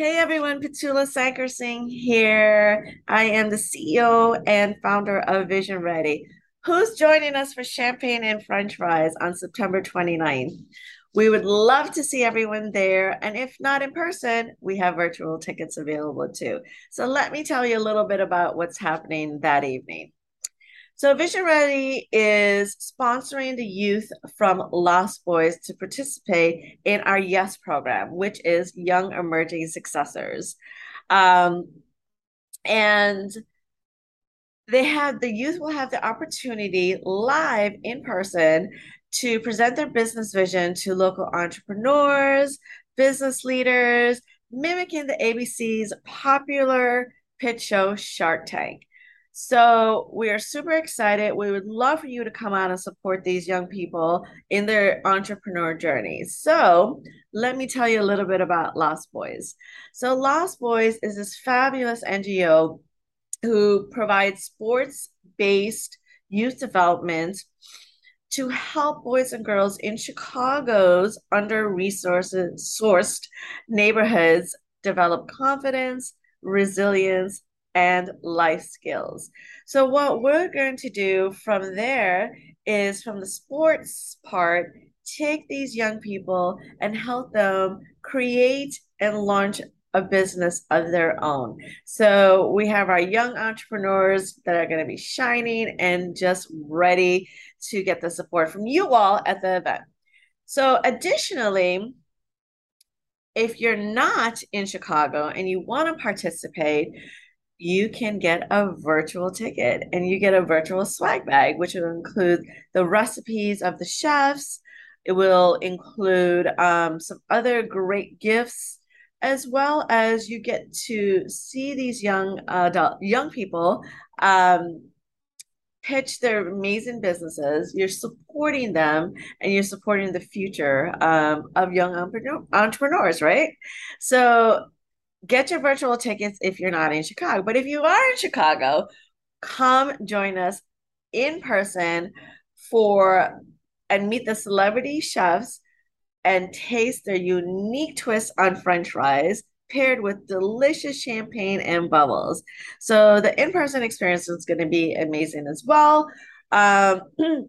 Hey everyone, Petula Sankar Singh here. I am the CEO and founder of Vision Ready. Who's joining us for champagne and french fries on September 29th? We would love to see everyone there. And if not in person, we have virtual tickets available too. So let me tell you a little bit about what's happening that evening. So Vision Ready is sponsoring the youth from Lost Boys to participate in our YES program, which is Young Emerging Successors. Um, and they have the youth will have the opportunity live in person to present their business vision to local entrepreneurs, business leaders, mimicking the ABC's popular pitch show Shark Tank. So we are super excited. We would love for you to come out and support these young people in their entrepreneur journeys. So let me tell you a little bit about Lost Boys. So Lost Boys is this fabulous NGO who provides sports-based youth development to help boys and girls in Chicago's under-resourced sourced neighborhoods develop confidence, resilience, and life skills. So, what we're going to do from there is from the sports part, take these young people and help them create and launch a business of their own. So, we have our young entrepreneurs that are going to be shining and just ready to get the support from you all at the event. So, additionally, if you're not in Chicago and you want to participate, you can get a virtual ticket and you get a virtual swag bag, which will include the recipes of the chefs. It will include um, some other great gifts, as well as you get to see these young adult young people um, pitch their amazing businesses. You're supporting them, and you're supporting the future um, of young entrepreneurs, right? So get your virtual tickets if you're not in Chicago. But if you are in Chicago, come join us in person for and meet the celebrity chefs and taste their unique twist on french fries paired with delicious champagne and bubbles. So the in-person experience is going to be amazing as well. Um,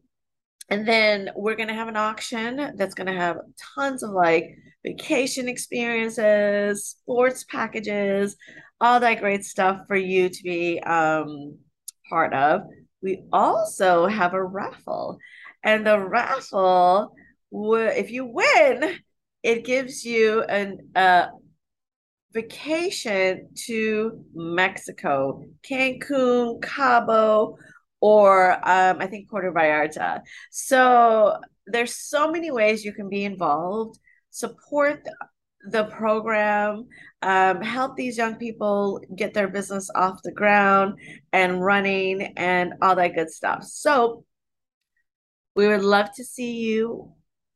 and then we're going to have an auction that's going to have tons of like vacation experiences, sports packages, all that great stuff for you to be um, part of. We also have a raffle, and the raffle, if you win, it gives you an uh, vacation to Mexico, Cancun, Cabo, or um, I think Puerto Vallarta. So there's so many ways you can be involved support the program, um, help these young people get their business off the ground and running and all that good stuff. So we would love to see you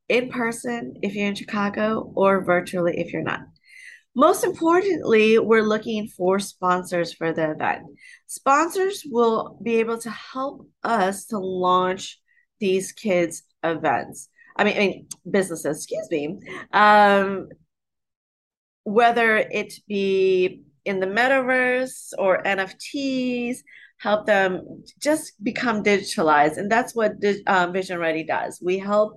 in person if you're in Chicago or virtually if you're not. Most importantly, we're looking for sponsors for the event. Sponsors will be able to help us to launch these kids' events. I mean, I mean businesses, excuse me, um, whether it be in the metaverse or NFTs, help them just become digitalized. And that's what um, Vision Ready does. We help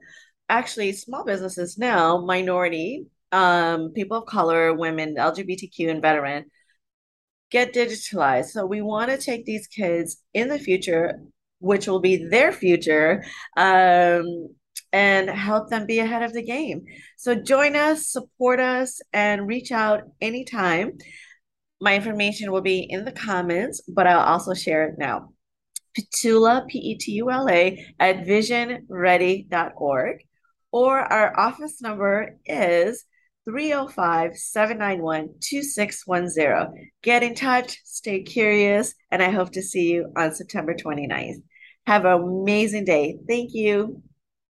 actually small businesses now, minority, um, people of color, women, LGBTQ, and veteran get digitalized. So we want to take these kids in the future, which will be their future, um, and help them be ahead of the game. So join us, support us, and reach out anytime. My information will be in the comments, but I'll also share it now. Petula, P E T U L A, at visionready.org, or our office number is 305 791 2610. Get in touch, stay curious, and I hope to see you on September 29th. Have an amazing day. Thank you.